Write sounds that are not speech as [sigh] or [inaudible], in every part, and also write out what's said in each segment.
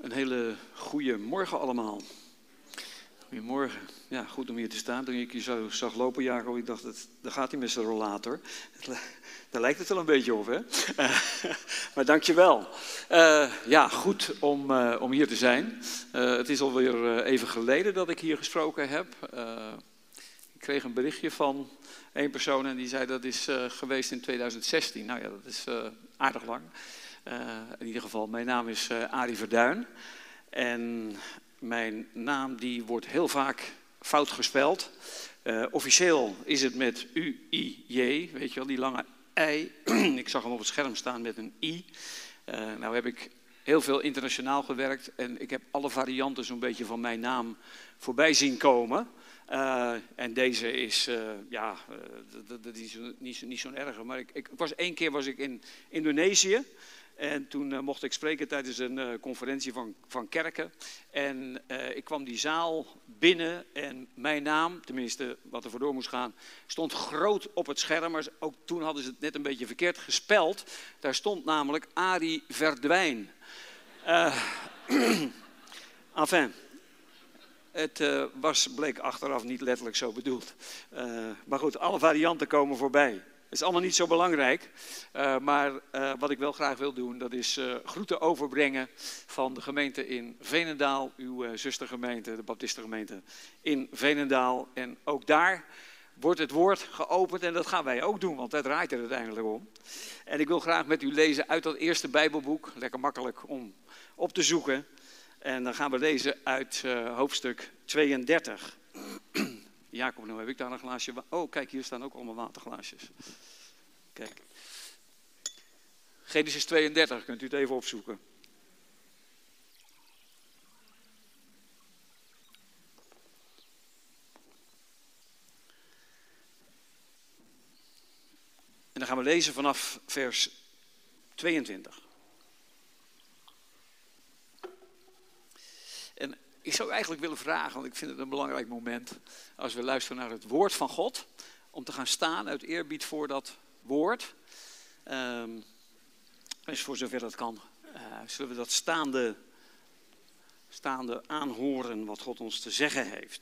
Een hele goede morgen allemaal. Goedemorgen. Ja, goed om hier te staan. Toen ik je zo zag lopen, Jacob, ik dacht, dat, daar gaat hij met zijn rollator. Daar lijkt het wel een beetje op, hè? [laughs] Maar dankjewel. Uh, ja, goed om, uh, om hier te zijn. het is alweer even geleden dat ik hier gesproken heb. ik kreeg een berichtje van één persoon en die zei dat is geweest in 2016. Nou ja, dat is aardig lang. Uh, in ieder geval, mijn naam is uh, Arie Verduin. En mijn naam die wordt heel vaak fout gespeld. Uh, officieel is het met U-I-J, weet je wel, die lange I. [clears throat] ik zag hem op het scherm staan met een I. nou heb ik heel veel internationaal gewerkt en ik heb alle varianten zo'n beetje van mijn naam voorbij zien komen. En deze is, ja, dat is niet, niet zo'n erge. Maar ik, ik, was, één keer was ik in Indonesië. En toen uh, mocht ik spreken tijdens een uh, conferentie van, van kerken. En uh, ik kwam die zaal binnen en mijn naam, tenminste wat er voor door moest gaan, stond groot op het scherm. Maar ook toen hadden ze het net een beetje verkeerd gespeld. Daar stond namelijk Arie Verdwijn. [clears throat] enfin, het was, bleek achteraf niet letterlijk zo bedoeld. maar goed, alle varianten komen voorbij. Is allemaal niet zo belangrijk. Uh, maar uh, wat ik wel graag wil doen, dat is uh, groeten overbrengen van de gemeente in Venendaal. Uw zustergemeente, de Baptistengemeente in Venendaal. En ook daar wordt het woord geopend en dat gaan wij ook doen, want daar draait het uiteindelijk om. En ik wil graag met u lezen uit dat eerste Bijbelboek. Lekker makkelijk om op te zoeken. En dan gaan we lezen uit hoofdstuk 32. Jacob, nou heb ik daar een glaasje. Oh, kijk, hier staan ook allemaal waterglaasjes. Kijk. Genesis 32, kunt u het even opzoeken. En dan gaan we lezen vanaf vers 22. Ik zou eigenlijk willen vragen, want ik vind het een belangrijk moment, als we luisteren naar het woord van God, om te gaan staan uit eerbied voor dat woord. Um, dus voor zover dat kan, uh, zullen we dat staande, staande aanhoren wat God ons te zeggen heeft.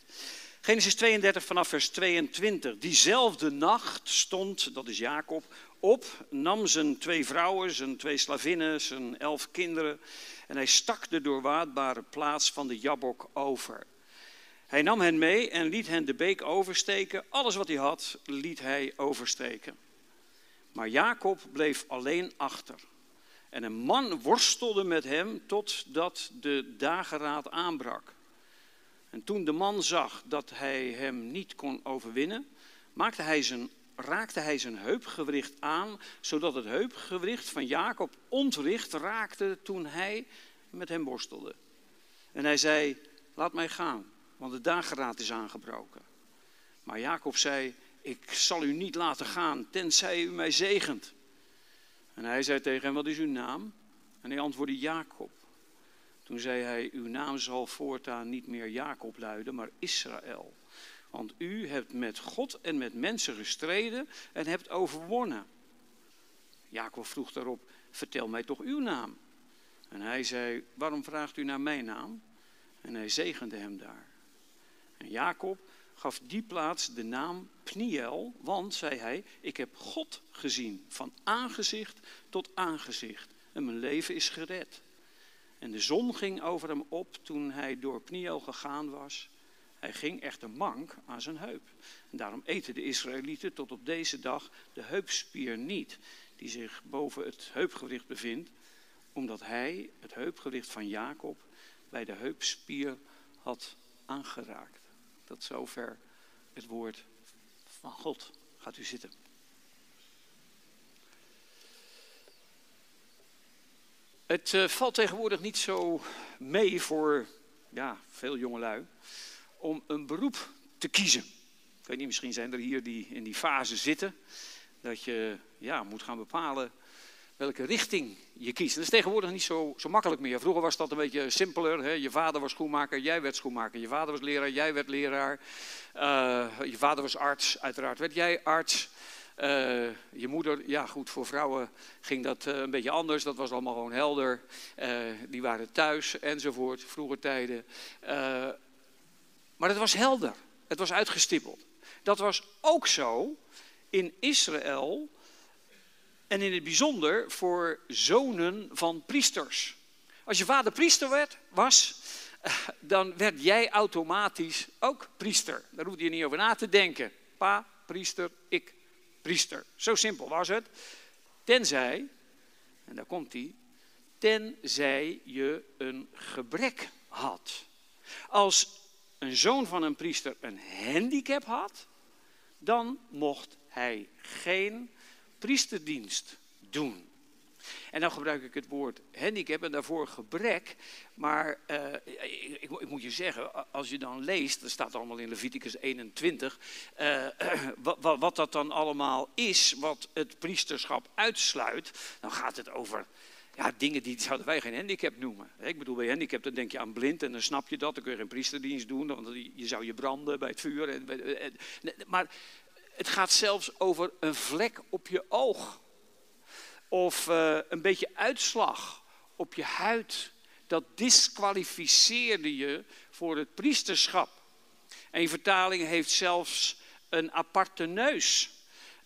Genesis 32 vanaf vers 22. Diezelfde nacht stond, dat is Jacob, op, nam zijn twee vrouwen, zijn twee slavinnen, zijn elf kinderen en hij stak de doorwaadbare plaats van de Jabok over. Hij nam hen mee en liet hen de beek oversteken. Alles wat hij had, liet hij oversteken. Maar Jacob bleef alleen achter. En een man worstelde met hem totdat de dageraad aanbrak. En toen de man zag dat hij hem niet kon overwinnen, maakte hij zijn raakte hij zijn heupgewricht aan, zodat het heupgewricht van Jacob ontwricht raakte toen hij met hem worstelde. En hij zei, laat mij gaan, want de dageraad is aangebroken. Maar Jacob zei, ik zal u niet laten gaan, tenzij u mij zegent. En hij zei tegen hem, wat is uw naam? En hij antwoordde, Jacob. Toen zei hij, uw naam zal voortaan niet meer Jacob luiden, maar Israël. Want u hebt met God en met mensen gestreden en hebt overwonnen. Jacob vroeg daarop, vertel mij toch uw naam. En hij zei, waarom vraagt u naar mijn naam? En hij zegende hem daar. En Jacob gaf die plaats de naam Pniel, want, zei hij, ik heb God gezien, van aangezicht tot aangezicht. En mijn leven is gered. En de zon ging over hem op toen hij door Pniel gegaan was. Hij ging echter mank aan zijn heup. En daarom eten de Israëlieten tot op deze dag de heupspier niet, die zich boven het heupgewricht bevindt, omdat hij het heupgewicht van Jacob bij de heupspier had aangeraakt. Tot zover het woord van God. Gaat u zitten. Het uh, valt tegenwoordig niet zo mee voor ja, veel jongelui om een beroep te kiezen. Ik weet niet, misschien zijn er hier die in die fase zitten. Dat je ja, moet gaan bepalen welke richting je kiest. dat is tegenwoordig niet zo, zo makkelijk meer. Vroeger was dat een beetje simpeler. Hè? Je vader was schoenmaker, jij werd schoenmaker. Je vader was leraar, jij werd leraar. Uh, je vader was arts, uiteraard werd jij arts. Eh, je moeder, ja goed, voor vrouwen ging dat eh, een beetje anders. Dat was allemaal gewoon helder. Eh, die waren thuis enzovoort, vroeger tijden. Maar het was helder. Het was uitgestippeld. Dat was ook zo in Israël en in het bijzonder voor zonen van priesters. Als je vader priester werd, was, dan werd jij automatisch ook priester. Daar hoefde je niet over na te denken. Pa, priester, ik, priester. Zo simpel was het. Tenzij, en daar komt hij, tenzij je een gebrek had. Als een zoon van een priester een handicap had, dan mocht hij geen priesterdienst doen. En dan gebruik ik het woord handicap en daarvoor gebrek. Maar uh, ik, ik, moet je zeggen, als je dan leest, dat staat allemaal in Leviticus 21, uh, wat, wat dat dan allemaal is, wat het priesterschap uitsluit, dan gaat het over ja, dingen die zouden wij geen handicap noemen. Ik bedoel, bij handicap dan denk je aan blind en dan snap je dat. Dan kun je geen priesterdienst doen, want je zou je branden bij het vuur. Maar het gaat zelfs over een vlek op je oog. Of uh, een beetje uitslag op je huid. Dat disqualificeerde je voor het priesterschap. Een vertaling heeft zelfs een aparte neus.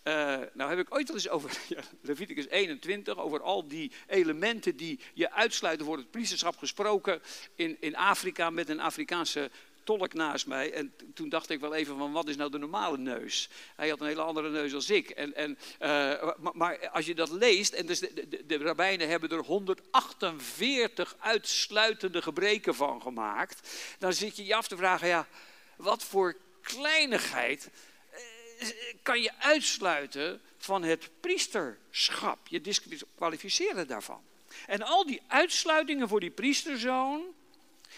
Uh, nou heb ik ooit al eens over [laughs] ja, Leviticus 21, over al die elementen die je uitsluiten voor het priesterschap gesproken in, in Afrika met een Afrikaanse tolk naast mij. En toen dacht ik wel even van wat is nou de normale neus? Hij had een hele andere neus als ik. En, en, uh, maar, als je dat leest, en dus de, de, de rabbijnen hebben er 148 uitsluitende gebreken van gemaakt. Dan zit je je af te vragen, ja, wat voor kleinigheid eh, kan je uitsluiten van het priesterschap? Je disqualificeren daarvan. En al die uitsluitingen voor die priesterzoon,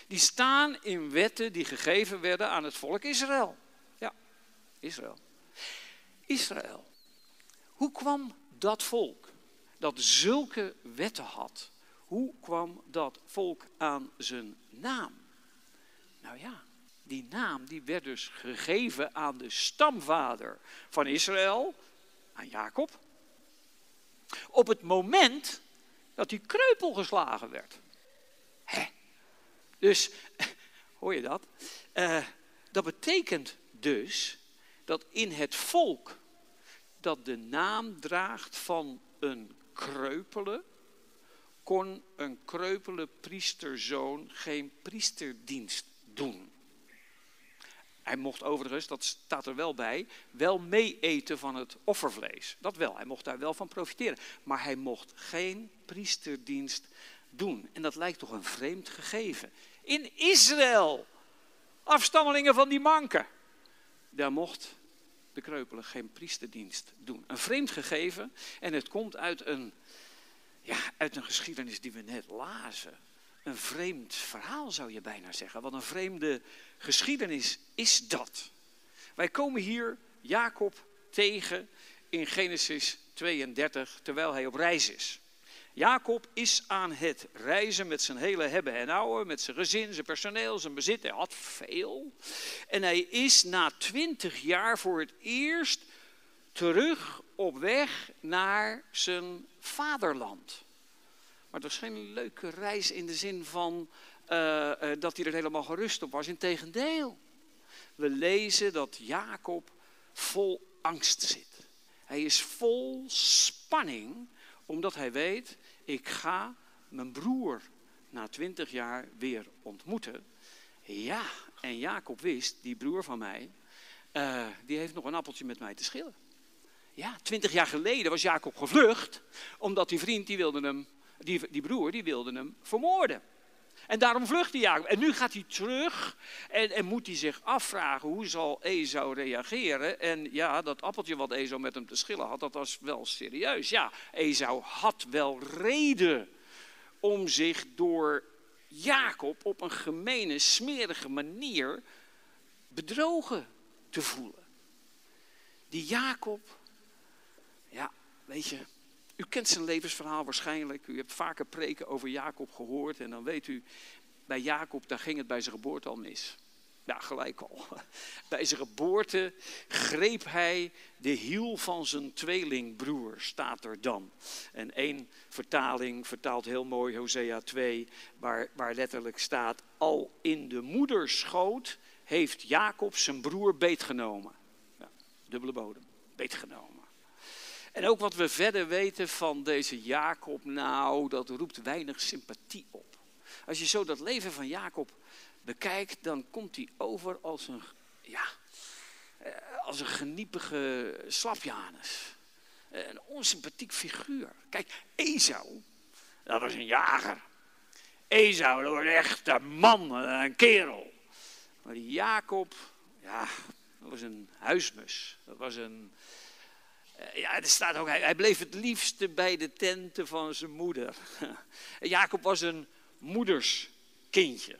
die staan in wetten die gegeven werden aan het volk Israël. Ja, Israël. Israël. Hoe kwam dat volk dat zulke wetten had? Hoe kwam dat volk aan zijn naam? Nou ja, die naam die werd dus gegeven aan de stamvader van Israël, aan Jacob. Op het moment dat hij kreupel geslagen werd. Hè? Dus, [laughs] hoor je dat? Uh, dat betekent dus dat in het volk dat de naam draagt van een kreupele, kon een kreupele priesterzoon geen priesterdienst doen. Hij mocht overigens, dat staat er wel bij, wel mee eten van het offervlees. Dat wel, hij mocht daar wel van profiteren. Maar hij mocht geen priesterdienst doen. En dat lijkt toch een vreemd gegeven. In Israël, afstammelingen van die manken, daar mocht de kreupele geen priesterdienst doen. Een vreemd gegeven en het komt uit een, ja, uit een geschiedenis die we net lazen. Een vreemd verhaal zou je bijna zeggen. Wat een vreemde geschiedenis is dat. Wij komen hier Jacob tegen in Genesis 32 terwijl hij op reis is. Jacob is aan het reizen met zijn hele hebben en houden, met zijn gezin, zijn personeel, zijn bezit. Hij had veel. En hij is na twintig jaar voor het eerst terug op weg naar zijn vaderland. Maar het was geen leuke reis in de zin van uh, uh, dat hij er helemaal gerust op was. Integendeel, we lezen dat Jacob vol angst zit. Hij is vol spanning, omdat hij weet, ik ga mijn broer na twintig jaar weer ontmoeten. Ja, en Jacob wist, die broer van mij, uh, die heeft nog een appeltje met mij te schillen. Ja, twintig jaar geleden was Jacob gevlucht, omdat die vriend, die hem, die, die broer, die wilde hem vermoorden. En daarom vluchtte Jacob. En nu gaat hij terug en, en, moet hij zich afvragen hoe zal Esau reageren. En ja, dat appeltje wat Esau met hem te schillen had, dat was wel serieus. Ja, Esau had wel reden om zich door Jacob op een gemene, smerige manier bedrogen te voelen. Die Jacob, ja, weet je, u kent zijn levensverhaal waarschijnlijk. U hebt vaker preken over Jacob gehoord. En dan weet u, bij Jacob, daar ging het bij zijn geboorte al mis. Ja, gelijk al. [laughs] Bij zijn geboorte greep hij de hiel van zijn tweelingbroer, staat er dan. En één vertaling vertaalt heel mooi Hosea 2, waar, waar letterlijk staat: Al in de moederschoot heeft Jacob zijn broer beetgenomen. Ja, dubbele bodem, beetgenomen. En ook wat we verder weten van deze Jacob, nou, dat roept weinig sympathie op. Als je zo dat leven van Jacob bekijkt, dan komt hij over als een, ja, eh, als een geniepige slapjanus. Een onsympathiek figuur. Kijk, Esau, dat was een jager. Esau, dat was echt een man, een kerel. Maar die Jacob, ja, dat was een huismus. Dat was een, eh, ja, er staat ook, hij, bleef het liefste bij de tenten van zijn moeder. [laughs] Jacob was een moederskindje.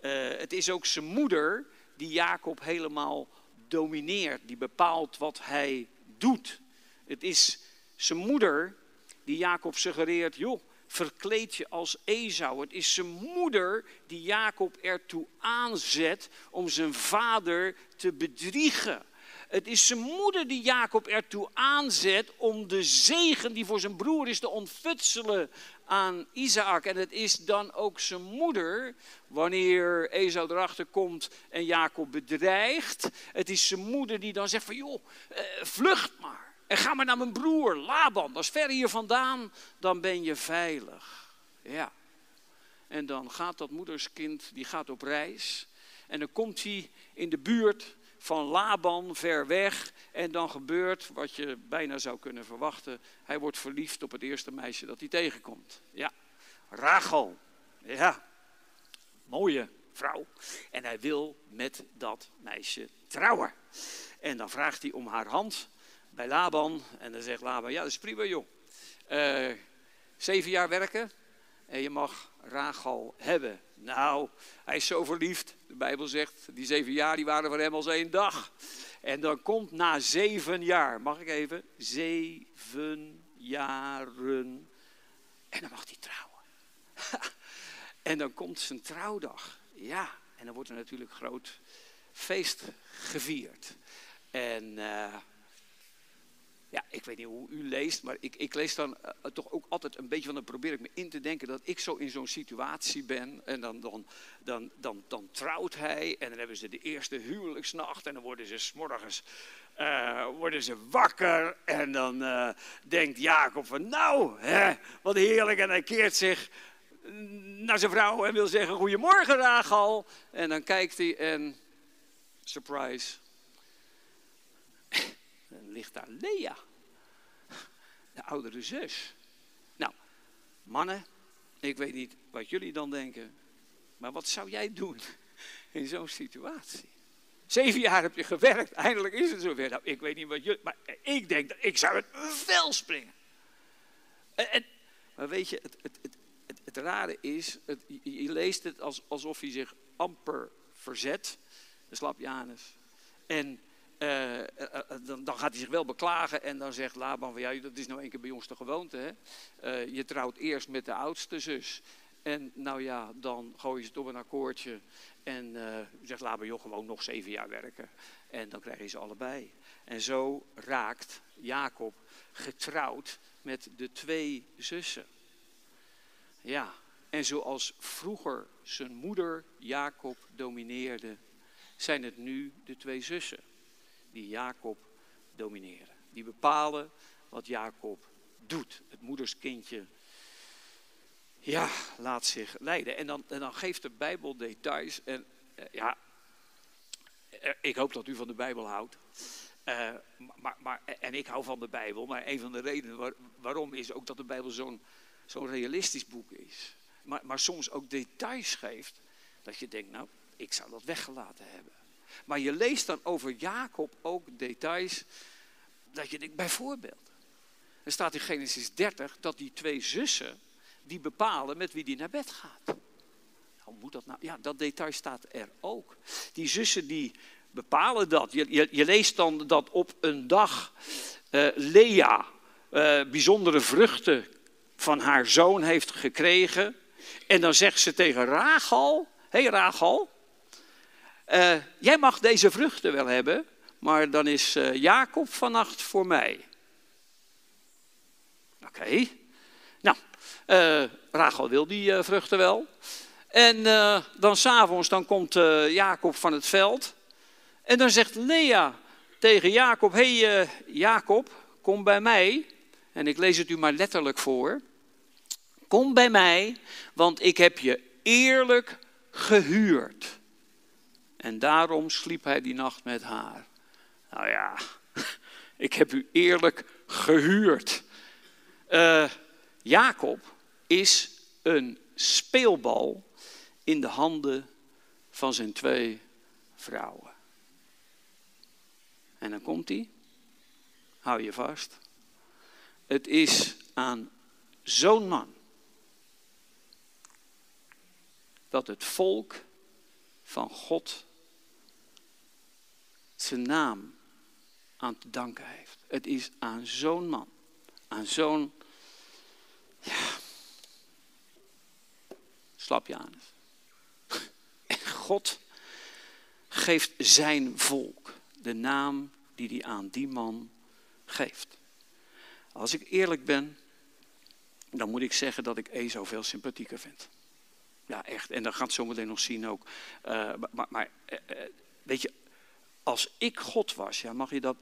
Uh, het is ook zijn moeder die Jacob helemaal domineert, die bepaalt wat hij doet. Het is zijn moeder die Jacob suggereert, joh, verkleed je als Esau. Het is zijn moeder die Jacob ertoe aanzet om zijn vader te bedriegen. Het is zijn moeder die Jacob ertoe aanzet om de zegen die voor zijn broer is te ontfutselen aan Isaac. En het is dan ook zijn moeder, wanneer Esau erachter komt en Jacob bedreigt. Het is zijn moeder die dan zegt van joh, eh, vlucht maar. En ga maar naar mijn broer Laban. Dat is ver hier vandaan, dan ben je veilig. Ja. En dan gaat dat moederskind, die gaat op reis. En dan komt hij in de buurt van Laban ver weg. En dan gebeurt wat je bijna zou kunnen verwachten. Hij wordt verliefd op het eerste meisje dat hij tegenkomt. Ja, Rachel. Ja, mooie vrouw. En hij wil met dat meisje trouwen. En dan vraagt hij om haar hand bij Laban. En dan zegt Laban, ja dat is prima joh. Uh, zeven jaar werken en je mag Rachel hebben. Nou, hij is zo verliefd. De Bijbel zegt, die zeven jaar die waren voor hem als één dag. En dan komt na zeven jaar, mag ik even? Zeven jaren. En dan mag hij trouwen. [laughs] en dan komt zijn trouwdag. Ja, en dan wordt er natuurlijk groot feest gevierd. En ja, ik weet niet hoe u leest, maar ik, ik lees dan uh, toch ook altijd een beetje van, dan probeer ik me in te denken dat ik zo in zo'n situatie ben. En dan, dan, dan, dan, dan trouwt hij en dan hebben ze de eerste huwelijksnacht en dan worden ze s'morgens uh, worden ze wakker. En dan uh, denkt Jacob van, nou, hè, wat heerlijk. En hij keert zich naar zijn vrouw en wil zeggen, goedemorgen Rachel. En dan kijkt hij en, surprise, [laughs] ligt daar Lea, de oudere zus. Nou, mannen, ik weet niet wat jullie dan denken, maar wat zou jij doen [laughs] in zo'n situatie? Zeven jaar heb je gewerkt, eindelijk is het zover. Nou, ik weet niet wat jullie, maar ik denk dat ik zou het vel springen. En, maar weet je, het, het, het, rare is, het, je leest het als, alsof hij zich amper verzet, de slap Janus. En uh, dan, dan, gaat hij zich wel beklagen en dan zegt Laban van ja, dat is nou een keer bij ons de gewoonte. Hè? Je trouwt eerst met de oudste zus. En nou ja, dan gooi je ze op een akkoordje en zegt Laban, joh, gewoon nog zeven jaar werken. En dan krijg je ze allebei. En zo raakt Jacob getrouwd met de twee zussen. Ja, en zoals vroeger zijn moeder Jacob domineerde, zijn het nu de twee zussen die Jacob domineren. Die bepalen wat Jacob doet. Het moederskindje, ja, laat zich leiden. En dan, en dan geeft de Bijbel details. En eh, ja, eh, ik hoop dat u van de Bijbel houdt. Maar, maar, en ik hou van de Bijbel, maar een van de redenen waarom is ook dat de Bijbel zo'n zo'n realistisch boek is. Maar, maar soms ook details geeft dat je denkt, nou, ik zou dat weggelaten hebben. Maar je leest dan over Jacob ook details dat je denkt, bijvoorbeeld. Er staat in Genesis 30 dat die twee zussen, die bepalen met wie die naar bed gaat. Hoe moet dat nou? Ja, dat detail staat er ook. Die zussen die bepalen dat. Je, je, leest dan dat op een dag uh, Lea uh, bijzondere vruchten van haar zoon heeft gekregen. En dan zegt ze tegen Rachel, hé hey Rachel, eh, jij mag deze vruchten wel hebben, maar dan is uh, Jacob vannacht voor mij. Oké. Nou, uh, Rachel wil die vruchten wel. En dan s'avonds dan komt Jacob van het veld. En dan zegt Lea tegen Jacob, hé Jacob, kom bij mij. En ik lees het u maar letterlijk voor. Kom bij mij, want ik heb je eerlijk gehuurd. En daarom sliep hij die nacht met haar. Nou ja, [laughs] ik heb u eerlijk gehuurd. Uh, Jacob is een speelbal in de handen van zijn twee vrouwen. En dan komt hij. Hou je vast. Het is aan zo'n man dat het volk van God zijn naam aan te danken heeft. Het is aan zo'n man, aan zo'n, ja, je. En [laughs] God geeft zijn volk de naam die hij aan die man geeft. Als ik eerlijk ben, dan moet ik zeggen dat ik Ezo veel sympathieker vind. Ja, echt. En dat gaat zometeen nog zien ook. Uh, maar, maar uh, weet je, als ik God was, ja, mag je dat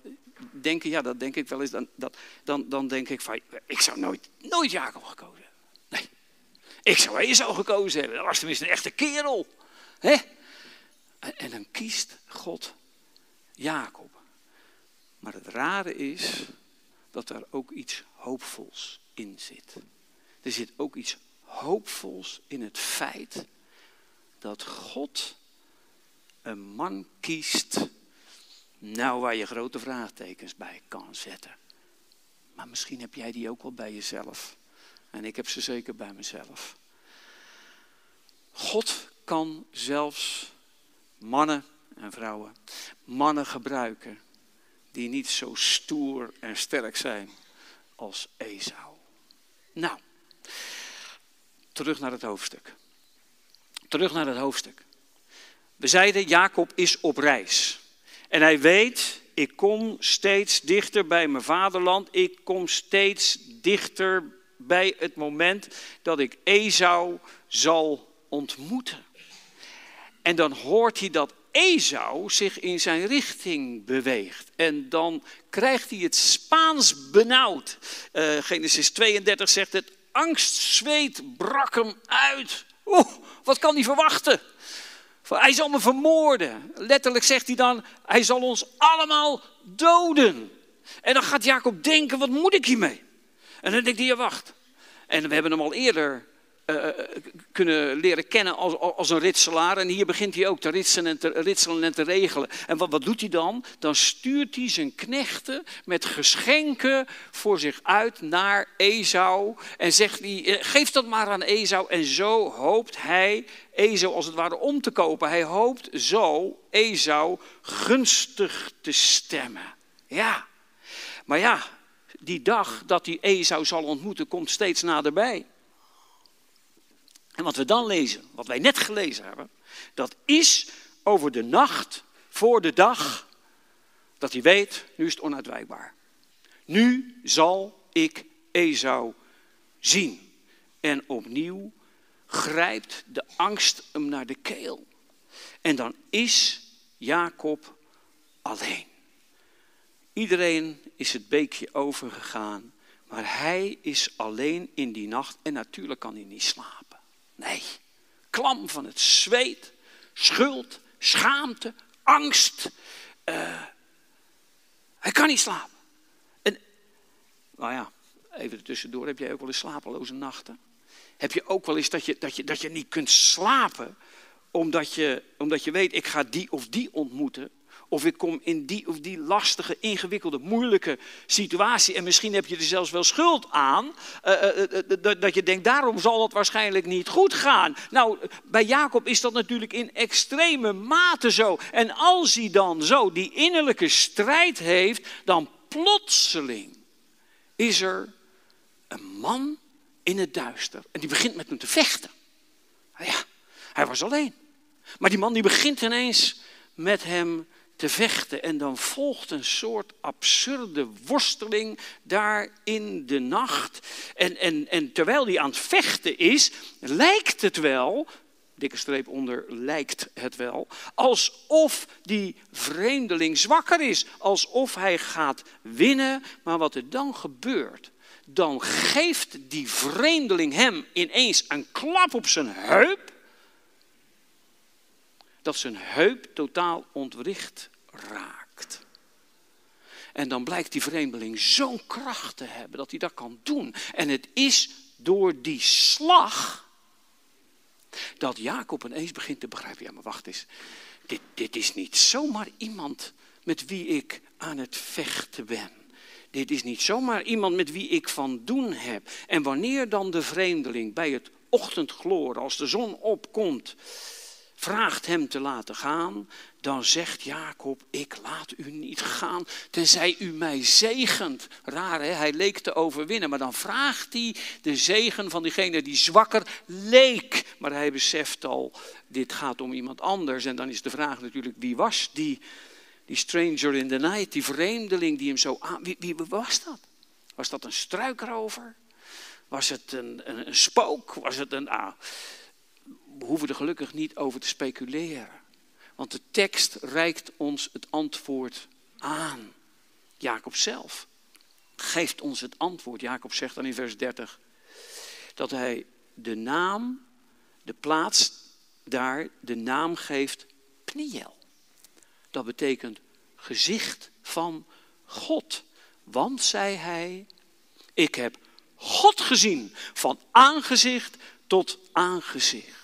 denken? Ja, dat denk ik wel eens. Dan, dat, dan, dan denk ik van, ik zou nooit, nooit Jacob gekozen hebben. Nee, ik zou Esau gekozen hebben. Dat was tenminste een echte kerel. Hè? En, en dan kiest God Jacob. Maar het rare is dat er ook iets hoopvols in zit. Er zit ook iets hoopvols in het feit dat God een man kiest, nou waar je grote vraagtekens bij kan zetten. Maar misschien heb jij die ook wel bij jezelf. En ik heb ze zeker bij mezelf. God kan zelfs mannen en vrouwen, mannen gebruiken die niet zo stoer en sterk zijn als Esau. Nou, terug naar het hoofdstuk. Terug naar het hoofdstuk. We zeiden, Jacob is op reis. En hij weet, ik kom steeds dichter bij mijn vaderland. Ik kom steeds dichter bij het moment dat ik Esau zal ontmoeten. En dan hoort hij dat Esau zich in zijn richting beweegt. En dan krijgt hij het Spaans benauwd. Uh, Genesis 32 zegt het, angstzweet brak hem uit. Oeh, wat kan hij verwachten? Hij zal me vermoorden. Letterlijk zegt hij dan, hij zal ons allemaal doden. En dan gaat Jacob denken, wat moet ik hiermee? En dan denkt hij, ja wacht. En we hebben hem al eerder uh, kunnen leren kennen als, als een ritselaar. En hier begint hij ook te ritselen en te, ritselen en te regelen. En wat, wat doet hij dan? Dan stuurt hij zijn knechten met geschenken voor zich uit naar Esau. En zegt hij, eh, geef dat maar aan Esau. En zo hoopt hij Esau als het ware om te kopen. Hij hoopt zo Esau gunstig te stemmen. Ja, maar ja, die dag dat hij Esau zal ontmoeten komt steeds naderbij. En wat we dan lezen, wat wij net gelezen hebben, dat is over de nacht voor de dag dat hij weet, nu is het onuitwijkbaar. Nu zal ik Esau zien. En opnieuw grijpt de angst hem naar de keel. En dan is Jacob alleen. Iedereen is het beekje overgegaan, maar hij is alleen in die nacht en natuurlijk kan hij niet slapen. Nee, klam van het zweet, schuld, schaamte, angst. Uh, hij kan niet slapen. En, nou ja, even tussendoor, heb jij ook wel eens slapeloze nachten? Heb je ook wel eens dat je, dat je, dat je niet kunt slapen omdat je, omdat je weet, ik ga die of die ontmoeten. Of ik kom in die of die lastige, ingewikkelde, moeilijke situatie. En misschien heb je er zelfs wel schuld aan. Uh, uh, dat je denkt, daarom zal het waarschijnlijk niet goed gaan. Nou, bij Jacob is dat natuurlijk in extreme mate zo. En als hij dan zo die innerlijke strijd heeft, dan plotseling is er een man in het duister. En die begint met hem te vechten. Nou ja, hij was alleen. Maar die man die begint ineens met hem te vechten. En dan volgt een soort absurde worsteling daar in de nacht. En, en, en terwijl hij aan het vechten is, lijkt het wel, dikke streep onder, lijkt het wel, alsof die vreemdeling zwakker is. Alsof hij gaat winnen. Maar wat er dan gebeurt, dan geeft die vreemdeling hem ineens een klap op zijn heup dat zijn heup totaal ontwricht raakt. En dan blijkt die vreemdeling zo'n kracht te hebben dat hij dat kan doen. En het is door die slag dat Jacob ineens begint te begrijpen. Ja, maar wacht eens. Dit, dit is niet zomaar iemand met wie ik aan het vechten ben. Dit is niet zomaar iemand met wie ik van doen heb. En wanneer dan de vreemdeling bij het ochtendgloor, als de zon opkomt, vraagt hem te laten gaan, dan zegt Jacob, ik laat u niet gaan, tenzij u mij zegent. Raar hè, hij leek te overwinnen, maar dan vraagt hij de zegen van diegene die zwakker leek. Maar hij beseft al, dit gaat om iemand anders. En dan is de vraag natuurlijk, wie was die, die stranger in the night, die vreemdeling die hem zo aan... Wie, wie was dat? Was dat een struikrover? Was het een, een, spook? Was het een... Ah, we hoeven er gelukkig niet over te speculeren. Want de tekst reikt ons het antwoord aan. Jacob zelf geeft ons het antwoord. Jacob zegt dan in vers 30 dat hij de naam, de plaats daar, de naam geeft Pniel. Dat betekent gezicht van God. Want, zei hij, ik heb God gezien van aangezicht tot aangezicht.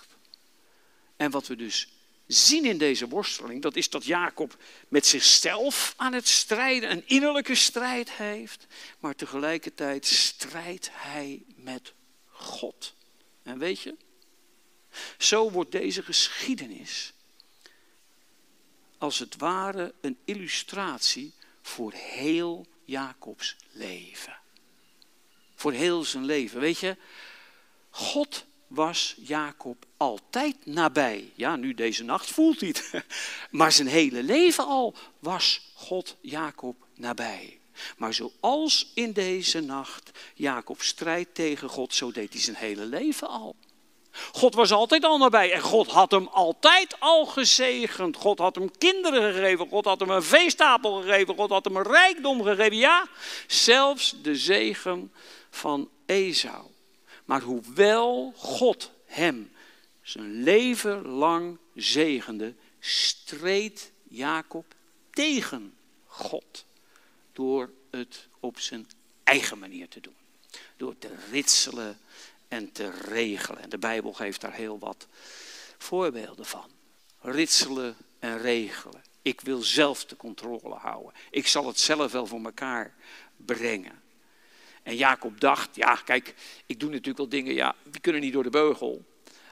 En wat we dus zien in deze worsteling, dat is dat Jacob met zichzelf aan het strijden, een innerlijke strijd heeft, maar tegelijkertijd strijdt hij met God. En weet je, zo wordt deze geschiedenis als het ware een illustratie voor heel Jacobs leven. Voor heel zijn leven. Weet je, God was Jacob altijd nabij. Ja, nu deze nacht voelt hij het. [laughs] Maar zijn hele leven al was God Jacob nabij. Maar zoals in deze nacht Jacob strijdt tegen God, zo deed hij zijn hele leven al. God was altijd al nabij en God had hem altijd al gezegend. God had hem kinderen gegeven, God had hem een veestapel gegeven, God had hem een rijkdom gegeven. Ja, zelfs de zegen van Esau. Maar hoewel God hem zijn leven lang zegende, streed Jacob tegen God. Door het op zijn eigen manier te doen. Door te ritselen en te regelen. En de Bijbel geeft daar heel wat voorbeelden van. Ritselen en regelen. Ik wil zelf de controle houden. Ik zal het zelf wel voor elkaar brengen. En Jacob dacht, ja kijk, ik doe natuurlijk wel dingen, ja, die kunnen niet door de beugel.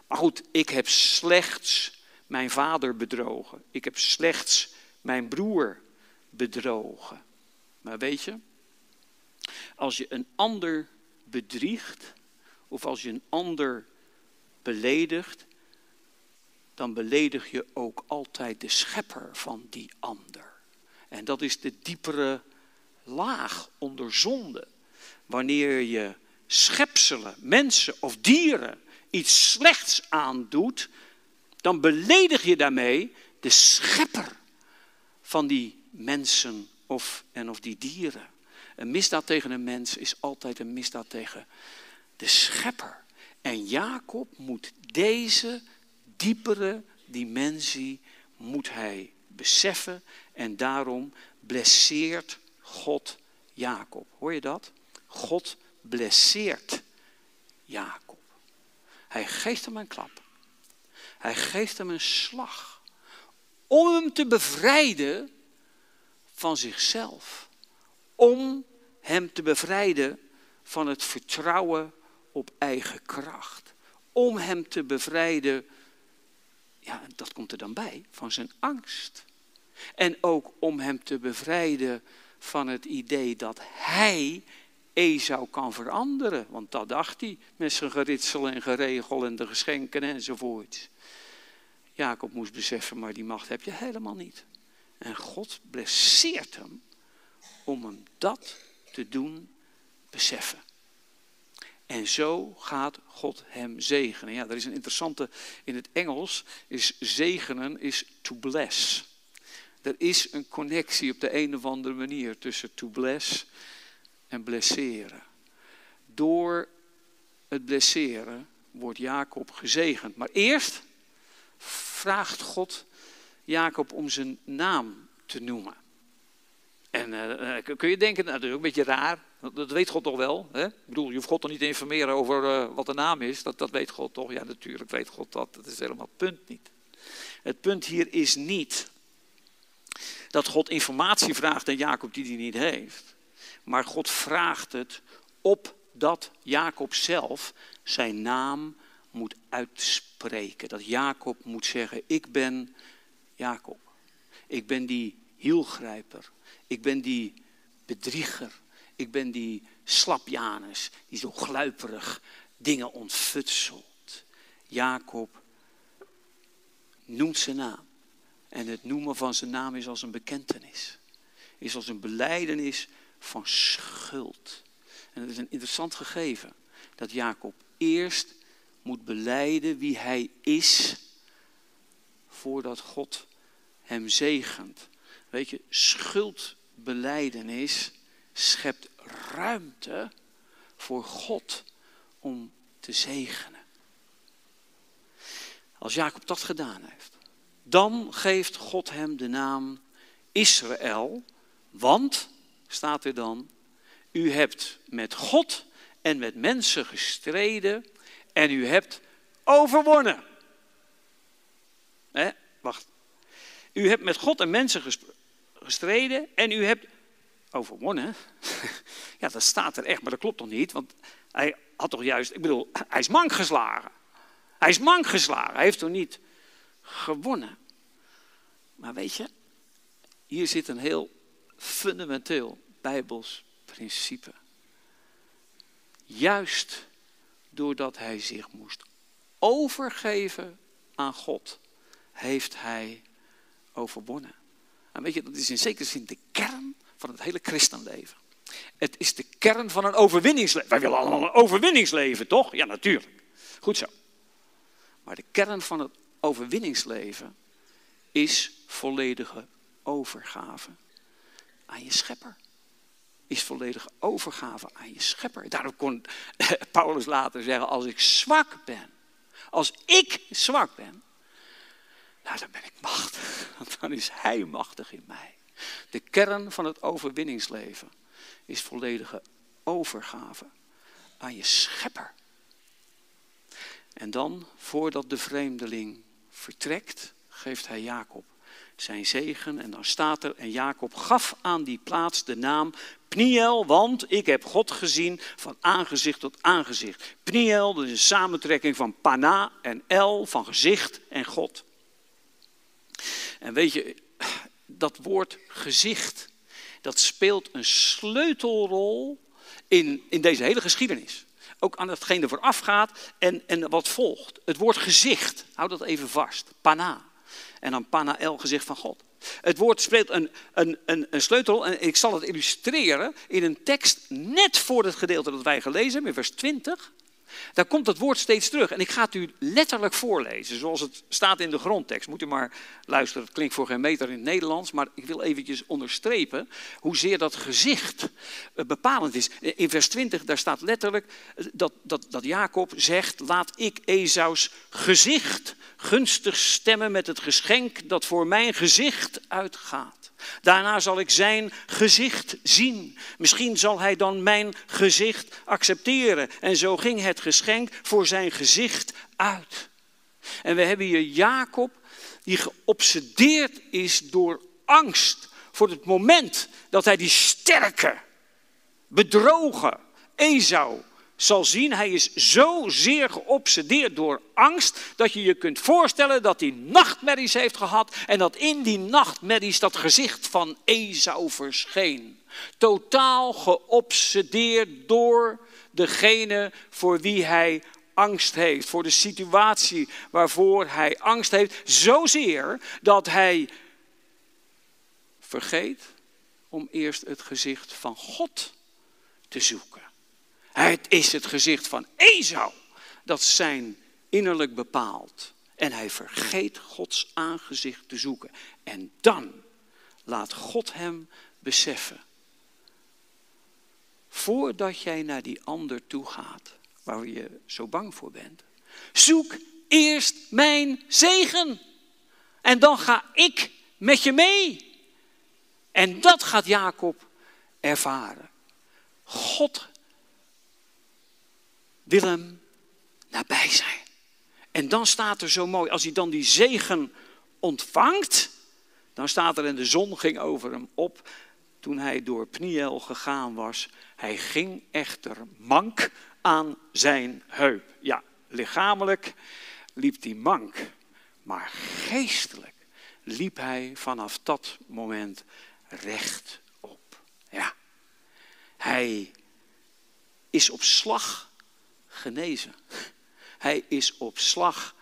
Maar goed, ik heb slechts mijn vader bedrogen. Ik heb slechts mijn broer bedrogen. Maar weet je, als je een ander bedriegt, of als je een ander beledigt, dan beledig je ook altijd de schepper van die ander. En dat is de diepere laag onder zonde wanneer je schepselen, mensen of dieren iets slechts aandoet, dan beledig je daarmee de schepper van die mensen of, en of die dieren. Een misdaad tegen een mens is altijd een misdaad tegen de schepper. En Jacob moet deze diepere dimensie moet hij beseffen en daarom blesseert God Jacob. Hoor je dat? God blesseert Jacob. Hij geeft hem een klap. Hij geeft hem een slag. Om hem te bevrijden van zichzelf. Om hem te bevrijden van het vertrouwen op eigen kracht. Om hem te bevrijden, ja, dat komt er dan bij, van zijn angst. En ook om hem te bevrijden van het idee dat hij Esau kan veranderen. Want dat dacht hij met zijn geritsel en geregel en de geschenken enzovoort. Jacob moest beseffen, maar die macht heb je helemaal niet. En God blesseert hem om hem dat te doen beseffen. En zo gaat God hem zegenen. Ja, er is een interessante, in het Engels is zegenen is to bless. Er is een connectie op de een of andere manier tussen to bless en blesseren. Door het blesseren wordt Jacob gezegend. Maar eerst vraagt God Jacob om zijn naam te noemen. En uh, kun je denken, nou, dat is ook een beetje raar. Dat weet God toch wel? Hè? Ik bedoel, je hoeft God toch niet te informeren over uh, wat de naam is. Dat, dat weet God toch? Ja, natuurlijk weet God dat. Dat is helemaal het punt niet. Het punt hier is niet dat God informatie vraagt aan Jacob die hij niet heeft. Maar God vraagt het opdat Jacob zelf zijn naam moet uitspreken. Dat Jacob moet zeggen, ik ben Jacob. Ik ben die hielgrijper. Ik ben die bedrieger. Ik ben die slapjanus die zo gluiperig dingen ontfutselt. Jacob noemt zijn naam. En het noemen van zijn naam is als een bekentenis. Is als een beleidenis van schuld. En het is een interessant gegeven. Dat Jacob eerst moet beleiden wie hij is. Voordat God hem zegent. Weet je, schuldbeleidenis schept ruimte voor God om te zegenen. Als Jacob dat gedaan heeft, dan geeft God hem de naam Israël, want, staat er dan, u hebt met God en met mensen gestreden en u hebt overwonnen. Hè? Wacht. U hebt met God en mensen gestreden en u hebt overwonnen. [laughs] Ja, dat staat er echt, maar dat klopt toch niet? Want hij had toch juist, ik bedoel, hij is mank geslagen. Hij is mank geslagen. Hij heeft toch niet gewonnen. Maar weet je, hier zit een heel fundamenteel Bijbels principe. Juist doordat hij zich moest overgeven aan God, heeft hij overwonnen. En weet je, dat is in zekere zin de kern van het hele christenleven. Het is de kern van een overwinningsleven. Wij willen allemaal een overwinningsleven, toch? Ja, natuurlijk. Goed zo. Maar de kern van het overwinningsleven is volledige overgave aan je schepper. Is volledige overgave aan je schepper. Daarom kon [laughs] Paulus later zeggen, als ik zwak ben, als ik zwak ben, nou dan ben ik machtig. [laughs] Dan is hij machtig in mij. De kern van het overwinningsleven is volledige overgave aan je schepper. En dan, voordat de vreemdeling vertrekt, geeft hij Jacob zijn zegen. En dan staat er, en Jacob gaf aan die plaats de naam Pniel, want ik heb God gezien van aangezicht tot aangezicht. Pniel, dat is een samentrekking van Pana en El, van gezicht en God. En weet je, dat woord gezicht, dat speelt een sleutelrol in, in deze hele geschiedenis. Ook aan hetgeen er vooraf gaat en, en wat volgt. Het woord gezicht, hou dat even vast. Pana. En dan Panael, gezicht van God. Het woord speelt een, een, een, een sleutel en ik zal het illustreren in een tekst net voor het gedeelte dat wij gelezen hebben, in vers 20. Daar komt het woord steeds terug. En ik ga het u letterlijk voorlezen, zoals het staat in de grondtekst. Moet u maar luisteren, het klinkt voor geen meter in het Nederlands. Maar ik wil eventjes onderstrepen hoezeer dat gezicht eh, bepalend is. In vers 20, daar staat letterlijk dat, dat, dat Jacob zegt... Laat ik Esaus gezicht gunstig stemmen met het geschenk dat voor mijn gezicht uitgaat. Daarna zal ik zijn gezicht zien. Misschien zal hij dan mijn gezicht accepteren. En zo ging het geschenk voor zijn gezicht uit. En we hebben hier Jacob die geobsedeerd is door angst voor het moment dat hij die sterke, bedrogen Esau zal zien, hij is zo zeer geobsedeerd door angst dat je je kunt voorstellen dat hij nachtmerries heeft gehad en dat in die nachtmerries dat gezicht van Esau verscheen. Totaal geobsedeerd door degene voor wie hij angst heeft, voor de situatie waarvoor hij angst heeft, zozeer dat hij vergeet om eerst het gezicht van God te zoeken. Het is het gezicht van Esau dat zijn innerlijk bepaalt. En hij vergeet Gods aangezicht te zoeken. En dan laat God hem beseffen. Voordat jij naar die ander toe gaat, waar je zo bang voor bent, zoek eerst mijn zegen. En dan ga ik met je mee. En dat gaat Jacob ervaren. God wil hem nabij zijn. En dan staat er zo mooi, als hij dan die zegen ontvangt, dan staat er en de zon ging over hem op toen hij door Pniel gegaan was. Hij ging echter mank aan zijn heup. Ja, lichamelijk liep hij mank, maar geestelijk liep hij vanaf dat moment recht op. Ja, hij is op slag genezen. Hij is op slag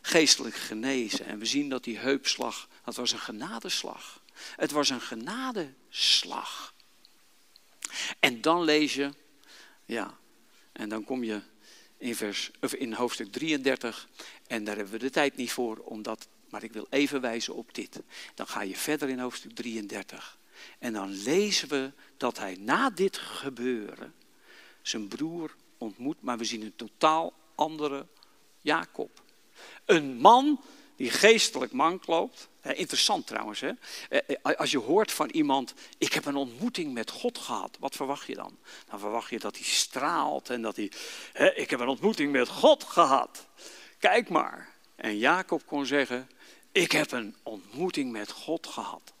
geestelijk genezen. En we zien dat die heupslag, dat was een genadeslag. Het was een genadeslag. En dan lees je, ja, en dan kom je in, vers, of in hoofdstuk 33. En daar hebben we de tijd niet voor, omdat, maar ik wil even wijzen op dit. Dan ga je verder in hoofdstuk 33. En dan lezen we dat hij na dit gebeuren zijn broer ontmoet, maar we zien een totaal andere Jacob. Een man die geestelijk mank loopt. Interessant trouwens, hè? Eh, eh, als je hoort van iemand, ik heb een ontmoeting met God gehad, wat verwacht je dan? Dan verwacht je dat hij straalt en dat hij, hè, ik heb een ontmoeting met God gehad. Kijk maar. En Jacob kon zeggen, ik heb een ontmoeting met God gehad.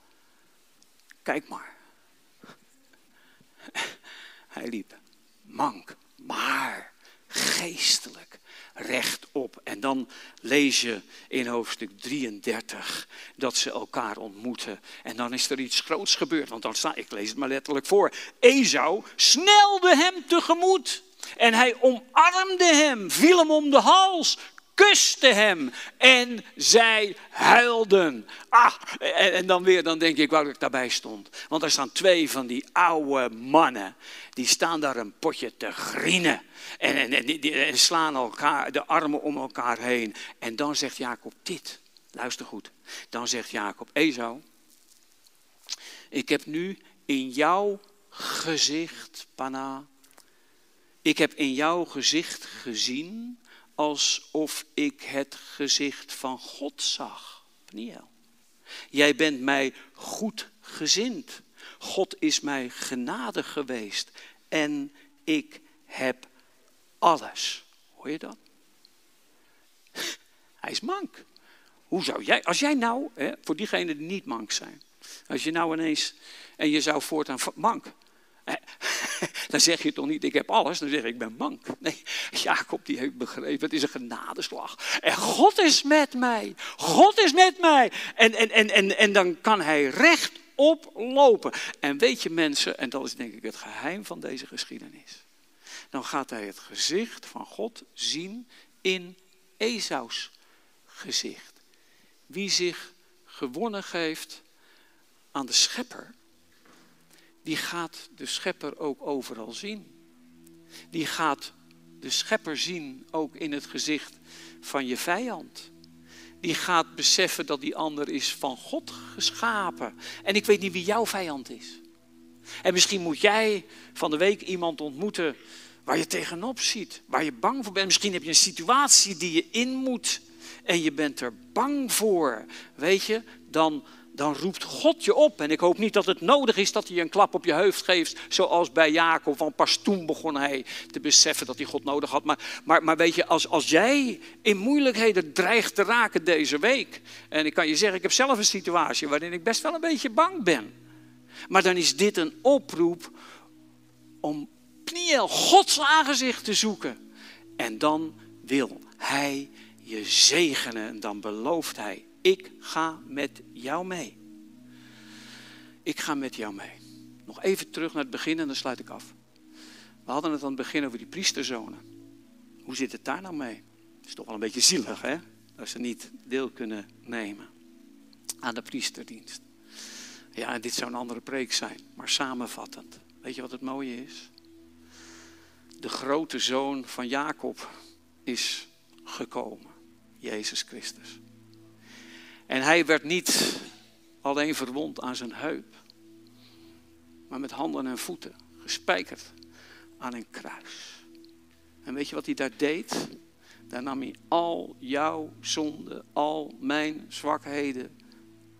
Kijk maar. [laughs] Hij liep mank, maar geestelijk rechtop. En dan lees je in hoofdstuk 33 dat ze elkaar ontmoeten. En dan is er iets groots gebeurd. Want dan staat, ik lees het maar letterlijk voor. Esau snelde hem tegemoet. En hij omarmde hem, viel hem om de hals, kuste hem en zij huilden. Ah, en, en, dan weer, dan denk ik waar ik daarbij stond. Want er staan twee van die oude mannen, die staan daar een potje te grienen. En, en, en, slaan elkaar, de armen om elkaar heen. En dan zegt Jacob dit, luister goed. Dan zegt Jacob, Esau, ik heb nu in jouw gezicht, Pana, ik heb in jouw gezicht gezien alsof ik het gezicht van God zag. Pniel. Jij bent mij goed gezind. God is mij genadig geweest. En ik heb alles. Hoor je dat? Hij is mank. Hoe zou jij, als jij nou, hè, voor diegenen die niet mank zijn, als je nou ineens, en je zou voortaan mank, dan zeg je toch niet, ik heb alles, dan zeg je, ik ben mank. [laughs] Nee, Jacob die heeft begrepen, het is een genadeslag. En God is met mij, God is met mij. En, en, en, en, en dan kan hij rechtop lopen. En weet je mensen, en dat is denk ik het geheim van deze geschiedenis. Dan gaat hij het gezicht van God zien in Esaus gezicht. Wie zich gewonnen geeft aan de schepper, die gaat de schepper ook overal zien. Die gaat de schepper zien ook in het gezicht van je vijand. Die gaat beseffen dat die ander is van God geschapen. En ik weet niet wie jouw vijand is. En misschien moet jij van de week iemand ontmoeten waar je tegenop ziet, waar je bang voor bent. Misschien heb je een situatie die je in moet en je bent er bang voor. Weet je, dan dan roept God je op. En ik hoop niet dat het nodig is dat hij een klap op je hoofd geeft, zoals bij Jacob. Want pas toen begon hij te beseffen dat hij God nodig had. Maar, maar, maar weet je, als, als jij in moeilijkheden dreigt te raken deze week. En ik kan je zeggen, ik heb zelf een situatie waarin ik best wel een beetje bang ben. Maar dan is dit een oproep om Pniel Gods aangezicht te zoeken. En dan wil hij je zegenen. En dan belooft hij ik ga met jou mee. Ik ga met jou mee. Nog even terug naar het begin en dan sluit ik af. We hadden het aan het begin over die priesterzonen. hoe zit het daar nou mee? Het is toch wel een beetje zielig, hè? Dat ze niet deel kunnen nemen aan de priesterdienst. Ja, dit zou een andere preek zijn, maar samenvattend. Weet je wat het mooie is? De grote zoon van Jacob is gekomen, Jezus Christus. En hij werd niet alleen verwond aan zijn heup, maar met handen en voeten, gespijkerd aan een kruis. En weet je wat hij daar deed? Daar nam hij al jouw zonden, al mijn zwakheden,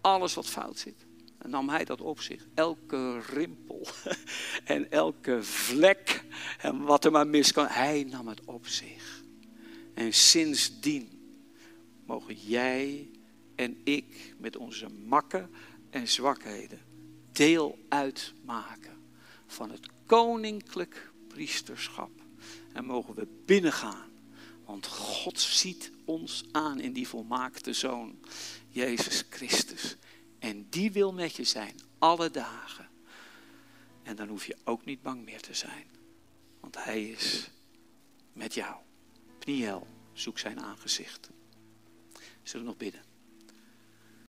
alles wat fout zit. En nam hij dat op zich. Elke rimpel [laughs] en elke vlek en wat er maar mis kan. Hij nam het op zich. En sindsdien mogen jij en ik met onze makken en zwakheden deel uitmaken van het koninklijk priesterschap. En mogen we binnengaan, want God ziet ons aan in die volmaakte Zoon, Jezus Christus. En die wil met je zijn, alle dagen. En dan hoef je ook niet bang meer te zijn, want Hij is met jou. Pniel, zoek zijn aangezicht. Zullen we nog bidden?